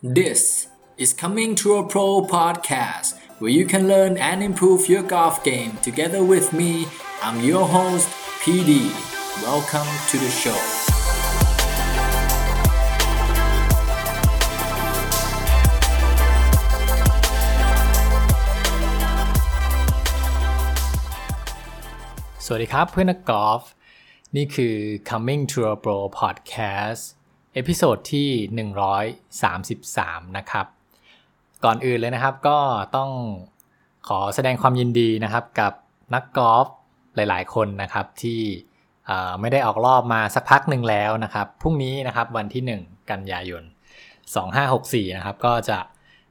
This is Coming to a Pro podcast where you can learn and improve your golf game together with me. I'm your host, PD. Welcome to the show. สวัสดีครับเพื่อนนักกอล์ฟนี่คือ Coming to a Pro Podcast episode ที่ 133 นะครับ ก่อนอื่นเลยนะครับก็ต้องขอแสดงความยินดีนะครับกับนักกอล์ฟหลายๆ คนนะครับที่ไม่ได้ออกรอบมาสักพักหนึ่งแล้วนะครับพรุ่งนี้นะครับวันที่ 1 กันยายน 2564 นะครับก็จะ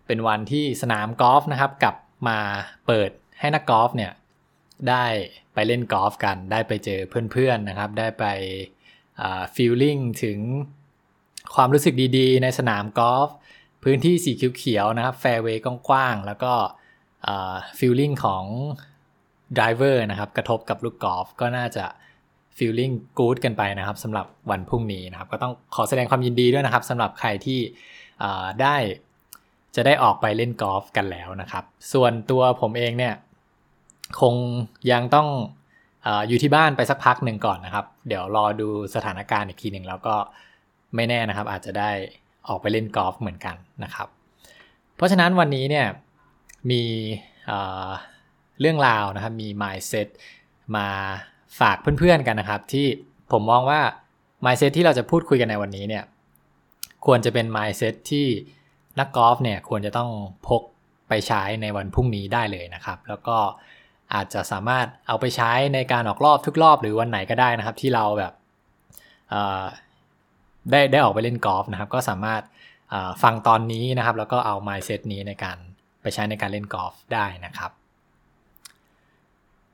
เป็นวันที่สนามกอล์ฟนะครับกลับมาเปิดให้นักกอล์ฟเนี่ยได้ไปเล่นกอล์ฟกัน ได้ไปเจอเพื่อนๆนะครับ ได้ไป feeling ถึง ความรู้สึกดีๆ ในสนามกอล์ฟพื้นที่สีเขียวๆนะครับแฟร์เวย์กว้างๆ แล้วก็ feeling ของ driver นะครับ กระทบกับลูกกอล์ฟก็น่าจะ feeling good กันไปนะครับสำหรับวันพรุ่งนี้นะครับ ก็ต้องขอแสดงความยินดีด้วยนะครับสำหรับใครที่ได้จะได้ออกไปเล่นกอล์ฟกันแล้วนะครับ ส่วนตัวผมเองเนี่ย คงยังต้องออยู่ที่บ้านไปสักพักหนึ่งก่อนนะครับ เดี๋ยวรอดูสถานการณ์อีกทีหนึ่งแล้วก็ ไม่แน่นะครับ อาจจะได้ออกไปเล่นกอล์ฟเหมือนกันนะครับ เพราะฉะนั้นวันนี้เนี่ยมีเรื่องราวนะครับมี mindset มาฝากเพื่อนๆกันนะครับ ที่ผมมองว่า mindset ที่เราจะพูดคุยกันในวันนี้เนี่ยควรจะเป็น mindset ที่นักกอล์ฟเนี่ยควรจะต้องพกไปใช้ในวันพรุ่งนี้ได้เลยนะครับ แล้วก็อาจจะสามารถเอาไปใช้ในการออกรอบทุกรอบหรือวันไหนก็ได้นะครับ ที่เราแบบ ได้ได้ออกไปเล่นกอล์ฟนะครับ ก็สามารถฟังตอนนี้นะครับ แล้วก็เอา mindset นี้ในการไปใช้ในการเล่นกอล์ฟได้นะครับ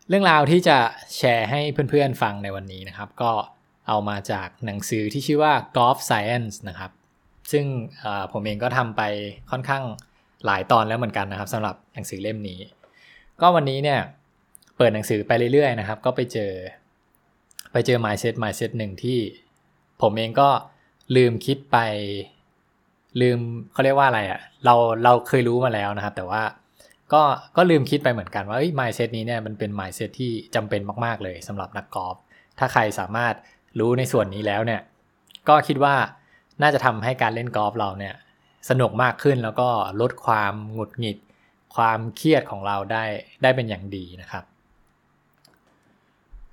เรื่องราวที่จะแชร์ให้เพื่อนๆฟังในวันนี้นะครับ ก็เอามาจากหนังสือที่ชื่อว่า Golf Science นะครับ ซึ่งผมเองก็ทำไปค่อนข้างหลายตอนแล้วเหมือนกันนะครับสำหรับหนังสือเล่มนี้ ก็วันนี้เนี่ยเปิดหนังสือไปเรื่อยๆนะครับ ก็ไปเจอ ไปเจอ mindset mindset หนึ่งที่ผมเองก็ ลืมคิดไป ลืมเขาเรียกว่าอะไรอะ่ะ เราเราเคยรู้มาแล้วนะครับ แต่ว่าก็ก็ลืมคิดไปเหมือนกันว่าเอ้ย mindset นี้เนี่ยมันเป็น mindset ที่จำเป็นมากๆเลยสำหรับนักกอล์ฟถ้าใครสามารถรู้ในส่วนนี้แล้วเนี่ย ก็คิดว่าน่าจะทำให้การเล่นกอล์ฟเราเนี่ย สนุกมากขึ้นแล้วก็ลดความหงุดหงิด ความเครียดของเราได้ได้เป็นอย่างดีนะครับ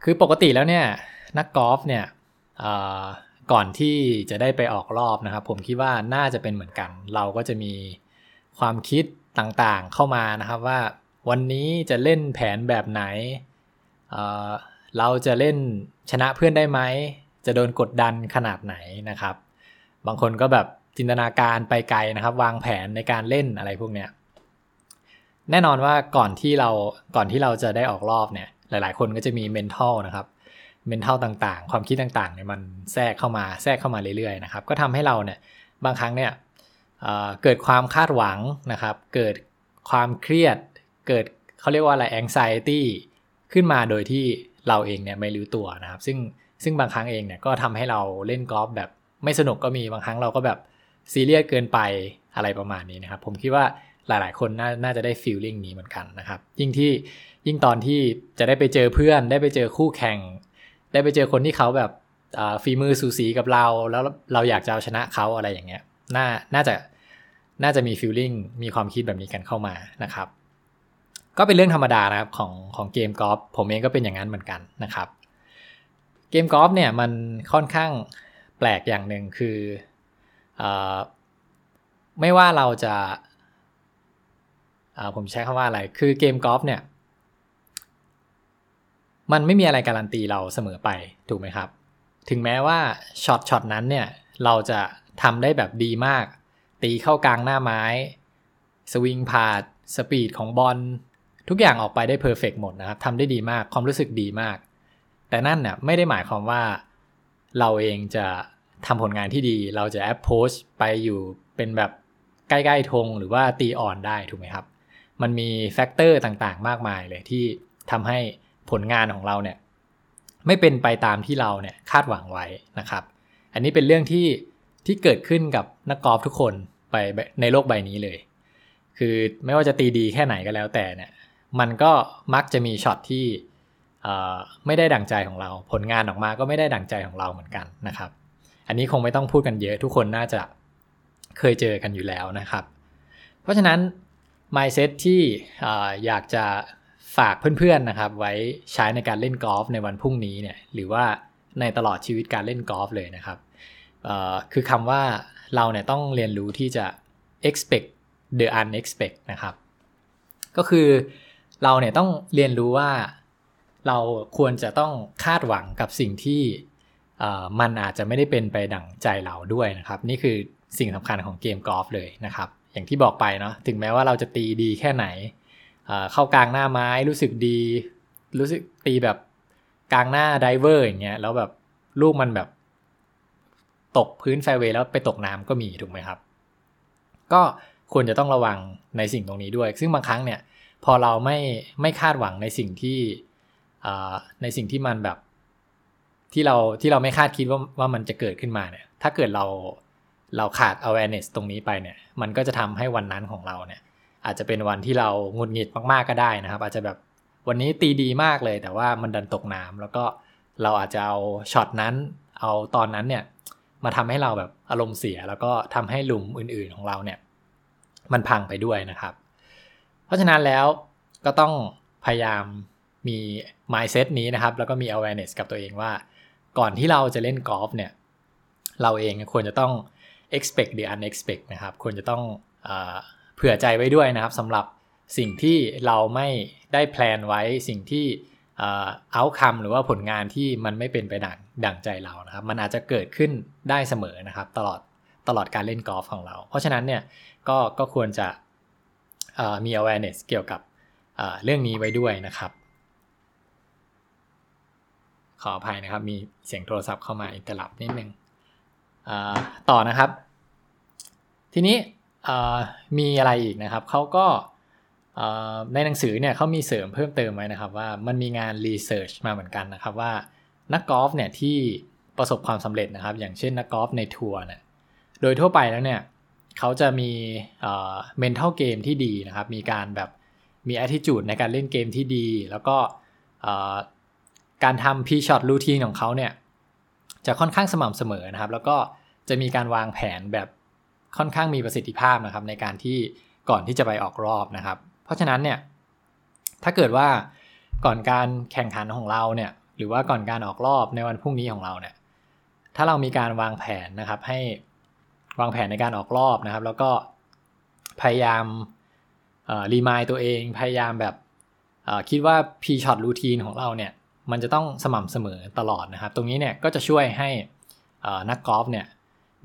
คือปกติแล้วเนี่ยนักกอล์ฟเนี่ย ก่อนที่จะได้ไปออกรอบนะครับ ผมคิดว่าน่าจะเป็นเหมือนกัน เราก็จะมีความคิดต่างๆเข้ามานะครับว่าวันนี้จะเล่นแผนแบบไหนเเราจะเล่นชนะเพื่อนได้ไหม จะโดนกดดันขนาดไหนนะครับ บางคนก็แบบจินตนาการไปไกลนะครับ วางแผนในการเล่นอะไรพวกเนี้ยแน่นอนว่าก่อนที่เราก่อนที่เราจะได้ออกรอบเนี่ย หลาย ๆ คนก็จะมี mental นะครับ เมนเทลต่างๆ ความคิดต่างๆเนี่ยมันแทรกเข้ามาแทรกเข้ามาเรื่อยๆนะครับก็ทำให้เราเนี่ยบางครั้งเนี่ยเเกิดความคาดหวังนะครับ เกิดความเครียด เกิดเขาเรียกว่าอะไร anxiety ขึ้นมาโดยที่เราเองเนี่ยไม่รู้ตัวนะครับ ซึ่งซึ่งบางครั้งเองเนี่ยก็ทำให้เราเล่นกอล์ฟแบบไม่สนุกก็มีบางครั้งเราก็แบบซีเรียสเกินไปอะไรประมาณนี้นะครับ ผมคิดว่าหลายๆ คนนน่าจะได้ฟีลลิ่งนี้เหมือนกันนะครับ ยิ่งที่ยิ่งตอนที่จะได้ไปเจอเพื่อน ได้ไปเจอคู่แข่ง ได้ไปเจอคนที่เขาแบบฝีมือสูสีกับเรา แล้วเราอยากจะเอาชนะเขาอะไรอย่างเงี้ยน่าน่าจะน่าจะมีฟีลลิ่งมีความคิดแบบนี้กันเข้ามานะครับ ก็เป็นเรื่องธรรมดานะครับของของเกมกอล์ฟผมเองก็เป็นอย่างนั้นเหมือนกันนะครับ เกมกอล์ฟเนี่ยมันค่อนข้างแปลกอย่างหนึ่งคืออไม่ว่าเราจะผมใช้คำว่าอะไร คือเกมกอล์ฟเนี่ย มันไม่มีอะไรการันตีเราเสมอไปถูกไหมครับ ถึงแม้ว่าช็อตช็อตนั้นเนี่ยเราจะทำได้แบบดีมาก ตีเข้ากลางหน้าไม้ swing path speed ของบอลทุกอย่างออกไปได้ perfect หมดนะครับทำได้ดีมากความรู้สึกดีมาก แต่นั่นเนี่ยไม่ได้หมายความว่าเราเองจะทำผลงานที่ดี เราจะ approach ไปอยู่เป็นแบบใกล้ๆธงหรือว่าตี on ได้ถูกไหมครับ มันมี factor ต่างๆ มากมายเลยที่ทำให้ ผลงานของเราเนี่ยไม่เป็นไปตามที่เราเนี่ยคาดหวังไว้นะครับ อันนี้เป็นเรื่องที่ที่เกิดขึ้นกับนักกอล์ฟทุกคนไปในโลกใบนี้เลย คือไม่ว่าจะตีดีแค่ไหนก็แล้วแต่เนี่ยมันก็มักจะมีช็อตที่ไม่ได้ดั่งใจของเรา ผลงานออกมาก็ไม่ได้ดั่งใจของเราเหมือนกันนะครับ อันนี้คงไม่ต้องพูดกันเยอะทุกคนน่าจะเคยเจอกันอยู่แล้วนะครับ เพราะฉะนั้น mindset ที่อยากจะ ฝากเพื่อนๆนะครับ ไว้ใช้ในการเล่นกอล์ฟในวันพรุ่งนี้เนี่ยหรือว่าในตลอดชีวิตการเล่นกอล์ฟเลยนะครับคือคำว่าเราเนี่ยต้องเรียนรู้ที่จะ expect the unexpected นะครับ ก็คือเราเนี่ยต้องเรียนรู้ว่าเราควรจะต้องคาดหวังกับสิ่งที่มันอาจจะไม่ได้เป็นไปดั่งใจเราด้วยนะครับ นี่คือสิ่งสำคัญของเกมกอล์ฟเลยนะครับ อย่างที่บอกไปเนาะถึงแม้ว่าเราจะตีดีแค่ไหน เข้ากลางหน้าไม้รู้สึกดี รู้สึกตีแบบกลางหน้า driver อย่างเงี้ยแล้วแบบลูกมันแบบ ตกพื้นแฟเวย์แล้วไปตกน้ำก็มีถูกไหมครับ ก็ควรจะต้องระวังในสิ่งตรงนี้ด้วย ซึ่งบางครั้งเนี่ย พอเราไม่ไม่คาดหวังในสิ่งที่ในสิ่งที่มันแบบที่เราที่เราไม่คาดคิดว่าว่ามันจะเกิดขึ้นมาเนี่ย ถ้าเกิดเราเราขาด awareness ตรงนี้ไปเนี่ย มันก็จะทำให้วันนั้นของเราเนี่ย อาจจะเป็นวันที่เรางุนงิดมากๆก็ได้นะครับ อาจจะแบบวันนี้ตีดีมากเลย แต่ว่ามันดันตกน้ำแล้วก็เราอาจจะเอาช็อตนั้น เอาตอนนั้นเนี่ยมาทำให้เราแบบอารมณ์เสีย แล้วก็ทำให้หลุมอื่นๆของเราเนี่ย มันพังไปด้วยนะครับ เพราะฉะนั้นแล้วก็ต้องพยายามมี mindset นี้นะครับ แล้วก็มี awareness กับตัวเองว่า ก่อนที่เราจะเล่นกอล์ฟเนี่ย เราเองควรจะต้อง expect the unexpected นะครับ ควรจะต้อง ผื่อใจไว้ด้วยนะครับสำหรับสิ่งที่เราไม่ได้แพลนไว้สิ่งที่เอาคัมหรือว่าผลงานที่มันไม่เป็นไปดังดังใจเรานะครับ มันอาจจะเกิดขึ้นได้เสมอนะครับ ตลอดตลอดการเล่นกอล์ฟของเรา เพราะฉะนั้นเนี่ยก็ก็ควรจะมี awareness เกี่ยวกับเรื่องนี้ไว้ด้วยนะครับ ขออภัยนะครับ มีเสียงโทรศัพท์เข้ามา interrupt นิดนึงต่อนะครับ ทีนี้ มีอะไรอีกนะครับเขาก็ในหนังสือเนี่ยเขามีเสริมเพิ่มเติมไว้นะครับ ว่ามันมีงาน research มาเหมือนกันนะครับว่านักกอล์ฟเนี่ยที่ประสบความสำเร็จนะครับ อย่างเช่นนักกอล์ฟในทัวร์เนี่ยโดยทั่วไปแล้วเนี่ยเขาจะมี mental game ที่ดีนะครับ มีการแบบมี attitude ในการเล่นเกมที่ดี แล้วก็การทำ pre-shot routine ของเขาเนี่ยจะค่อนข้างสม่ำเสมอนะครับ แล้วก็จะมีการวางแผนแบบ ค่อนข้างมีประสิทธิภาพนะครับ ในการที่ก่อนที่จะไปออกรอบนะครับ เพราะฉะนั้นเนี่ยถ้าเกิดว่าก่อนการแข่งขันของเราเนี่ยหรือว่าก่อนการออกรอบในวันพรุ่งนี้ของเราเนี่ยถ้าเรามีการวางแผนนะครับ ให้วางแผนในการออกรอบนะครับ แล้วก็พยายามรีมายตัวเอง พยายามแบบคิดว่า P shot routine ของเราเนี่ย มันจะต้องสม่ำเสมอตลอดนะครับ ตรงนี้เนี่ยก็จะช่วยให้นักกอล์ฟเนี่ย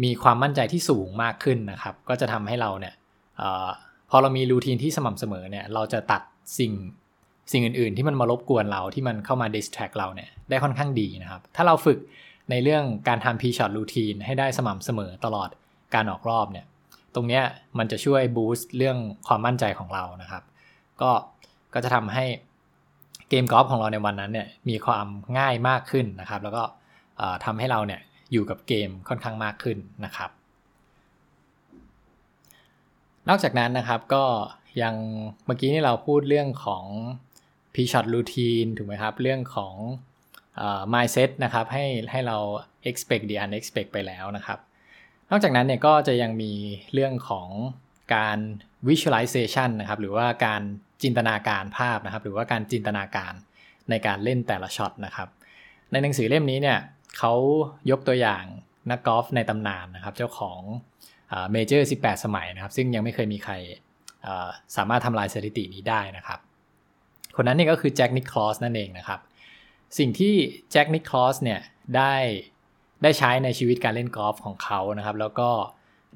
มีความมั่นใจที่สูงมากขึ้นนะครับ ก็จะทำให้เราเนี่ยอพอเรามีรูทีนที่สม่ำเสมอเนี่ย เราจะตัดสิ่งสิ่งอื่น ๆ ที่มันมารบกวนเราที่มันเข้ามา distract เราเนี่ยได้ค่อนข้างดีนะครับ ถ้าเราฝึกในเรื่องการทำ P-shot routine ให้ได้สม่ำเสมอตลอดการออกรอบเนี่ย ตรงเนี้ยมันจะช่วยบูสต์เรื่องความมั่นใจของเรานะครับ ก็ก็จะทำให้เกมกอล์ฟของเราในวันนั้นเนี่ยมีความง่ายมากขึ้นนะครับ แล้วก็ทำให้เราเนี่ย อยู่กับเกมค่อนข้างมากขึ้นนะครับ นอกจากนั้นนะครับก็ยังเมื่อกี้นี่เราพูดเรื่องของ P-shot routine ถูกไหมครับ เรื่องของ mindset นะครับให้ให้เรา expect the unexpected ไปแล้วนะครับ นอกจากนั้นเนี่ยก็จะยังมีเรื่องของการ visualization นะครับหรือว่าการจินตนาการภาพนะครับ หรือว่าการจินตนาการในการเล่นแต่ละช็อตนะครับ ในหนังสือเล่มนี้เนี่ย เขายกตัวอย่างนักกอล์ฟในตำนานนะครับ เจ้าของเมเจอร์ 18 สมัยนะครับ ซึ่งยังไม่เคยมีใครสามารถทำลายสถิตินี้ได้นะครับ คนนั้นนี่ก็คือแจ็คนิคลอสนั่นเองนะครับ สิ่งที่แจ็คนิคลอสเนี่ยได้ได้ใช้ในชีวิตการเล่นกอล์ฟของเขานะครับ แล้วก็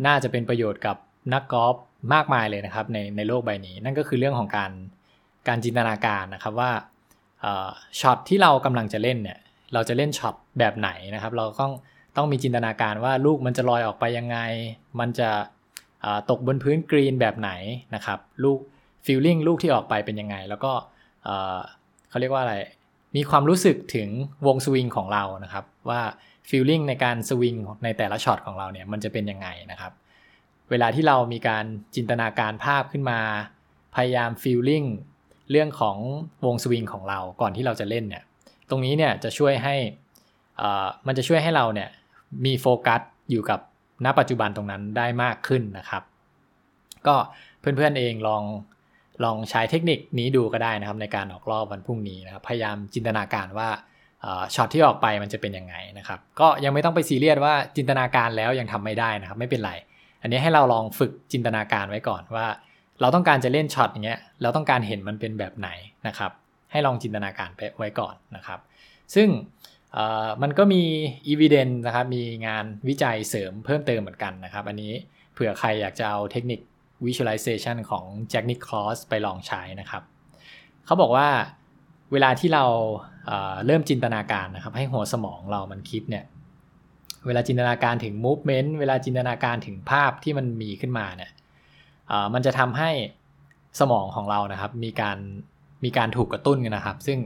น่าจะเป็นประโยชน์กับนักกอล์ฟมากมายเลยนะครับในในโลกใบนี้ นั่นก็คือเรื่องของการการจินตนาการนะครับว่าช็อตที่เรากำลังจะเล่นเนี่ย เราจะเล่นช็อตแบบไหนนะครับ เราต้องต้องมีจินตนาการว่าลูกมันจะลอยออกไปยังไง มันจะตกบนพื้นกรีนแบบไหนนะครับ ลูก feeling ลูกที่ออกไปเป็นยังไง แล้วก็เขาเรียกว่าอะไร มีความรู้สึกถึงวงสวิงของเรานะครับ ว่า feeling ในการสวิงในแต่ละช็อตของเราเนี่ยมันจะเป็นยังไงนะครับ เวลาที่เรามีการจินตนาการภาพขึ้นมา พยายามฟีลลิ่งเรื่องของวงสวิงของเราก่อนที่เราจะเล่นเนี่ย ตรงนี้เนี่ยจะช่วยให้มันจะช่วยให้เราเนี่ยมีโฟกัสอยู่กับณปัจจุบันตรงนั้นได้มากขึ้นนะครับ ก็เพื่อนๆเองลองลองใช้เทคนิคนี้ดูก็ได้นะครับ ในการออกรอบวันพรุ่งนี้นะครับ พยายามจินตนาการว่าช็อตที่ออกไปมันจะเป็นยังไงนะครับ ก็ยังไม่ต้องไปซีเรียสว่าจินตนาการแล้วยังทำไม่ได้นะครับ ไม่เป็นไร อันนี้ให้เราลองฝึกจินตนาการไว้ก่อนว่า เราต้องการจะเล่นช็อตอย่างเงี้ยเราต้องการเห็นมันเป็นแบบไหนนะครับ ให้ลองจินตนาการไปไว้ก่อนนะครับ ซึ่งมันก็มี evidence นะครับ มีงานวิจัยเสริมเพิ่มเติมเหมือนกันนะครับ อันนี้เผื่อใครอยากจะเอาเทคนิค visualization ของ Jack Nicklaus ไปลองใช้นะครับ เขาบอกว่าเวลาที่เราเริ่มจินตนาการนะครับ ให้หัวสมองเรามันคิดเนี่ย เวลาจินตนาการถึง movement เวลาจินตนาการถึงภาพที่มันมีขึ้นมาเนี่ยมันจะทำให้สมองของเรานะครับ มีการ มีการถูกกระตุ้นกันนะครับ ซึ่ง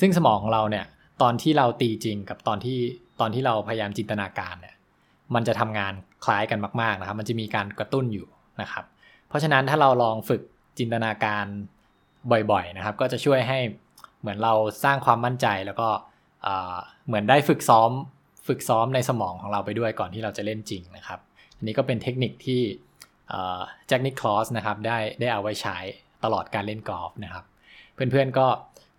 ซึ่งสมองของเราเนี่ยตอนที่เราตีจริงกับตอนที่ตอนที่เราพยายามจินตนาการเนี่ยมันจะทำงานคล้ายกันมากๆนะครับ มันจะมีการกระตุ้นอยู่นะครับ เพราะฉะนั้นถ้าเราลองฝึกจินตนาการบ่อยๆนะครับ ก็จะช่วยให้เหมือนเราสร้างความมั่นใจแล้วก็เหมือนได้ฝึกซ้อมฝึกซ้อมในสมองของเราไปด้วยก่อนที่เราจะเล่นจริงนะครับ อันนี้ก็เป็นเทคนิคที่แจ็คนิคคลอสนะครับได้ได้เอาไว้ใช้ตลอดการเล่นกอล์ฟนะครับ เพื่อนๆก็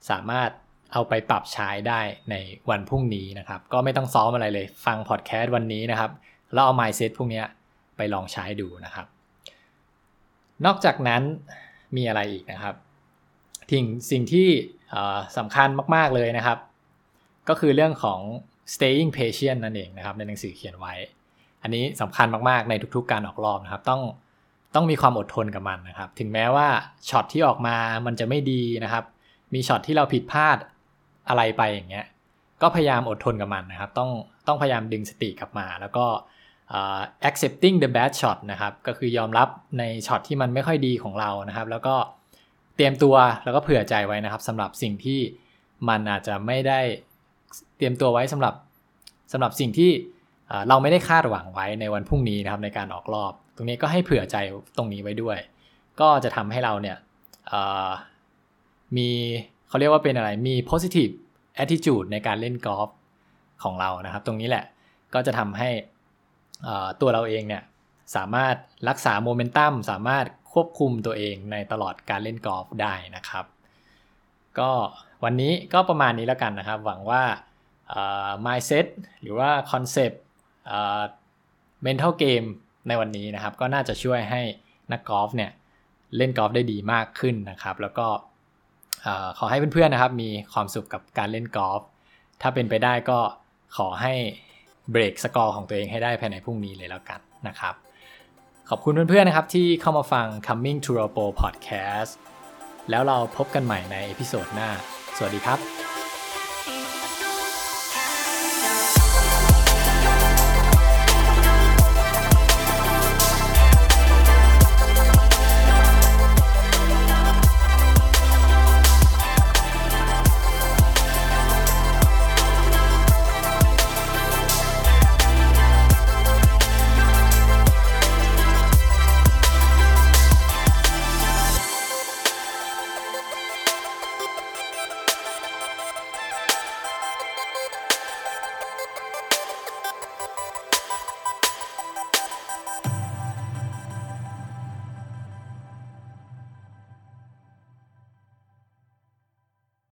สามารถเอาไปปรับใช้ได้ในวันพรุ่งนี้นะครับ ก็ไม่ต้องซ้อมอะไรเลย ฟังพอดแคสต์วันนี้นะครับ แล้วเอา mindset พวกนี้ไปลองใช้ดูนะครับ นอกจากนั้นมีอะไรอีกนะครับทิ้งสิ่งที่สำคัญมาก ๆ เลยนะครับ ก็คือเรื่องของ staying patient นั่นเองนะครับ ในหนังสือเขียนไว้ อันนี้สำคัญมาก ๆ ในทุก ๆ การออกรอบนะครับ ต้อง ต้องมีความอดทนกับมันนะครับ ถึงแม้ว่าช็อตที่ออกมามันจะไม่ดีนะครับ มีช็อตที่เราผิดพลาดอะไรไปอย่างเงี้ย ก็พยายามอดทนกับมันนะครับ ต้องต้องพยายามดึงสติกลับมา แล้วก็ uh, accepting the bad shot นะครับ ก็คือยอมรับในช็อตที่มันไม่ค่อยดีของเรานะครับ แล้วก็เตรียมตัวแล้วก็เผื่อใจไว้นะครับสำหรับสิ่งที่มันอาจจะไม่ได้เตรียมตัวไว้สำหรับสำหรับสิ่งที่เราไม่ได้คาดหวังไว้ในวันพรุ่งนี้นะครับในการออกรอบ ตรงนี้ก็ให้เผื่อใจตรงนี้ไว้ด้วย ก็จะทำให้เราเนี่ยมีเขาเรียกว่าเป็นอะไรมี positive attitude ในการเล่นกอล์ฟของเรานะครับ ตรงนี้แหละก็จะทำให้ตัวเราเองเนี่ยสามารถรักษาโมเมนตัมสามารถควบคุมตัวเองในตลอดการเล่นกอล์ฟได้นะครับ ก็วันนี้ก็ประมาณนี้แล้วกันนะครับ หวังว่า mindset หรือว่า concept mental game ในวันนี้นะครับ ก็น่าจะช่วยให้นักกอล์ฟเนี่ยเล่นกอล์ฟได้ดีมากขึ้นนะครับ แล้วก็ขอให้เพื่อนๆนะครับ มีความสุขกับการเล่นกอล์ฟถ้าเป็นไปได้ก็ขอให้ break score ของตัวเองให้ได้ภายในพรุ่งนี้เลยแล้วกันนะครับ ขอบคุณเพื่อนๆนะครับที่เข้ามาฟัง Coming to a Pro Podcast แล้วเราพบกันใหม่ใน episode หน้า สวัสดีครับ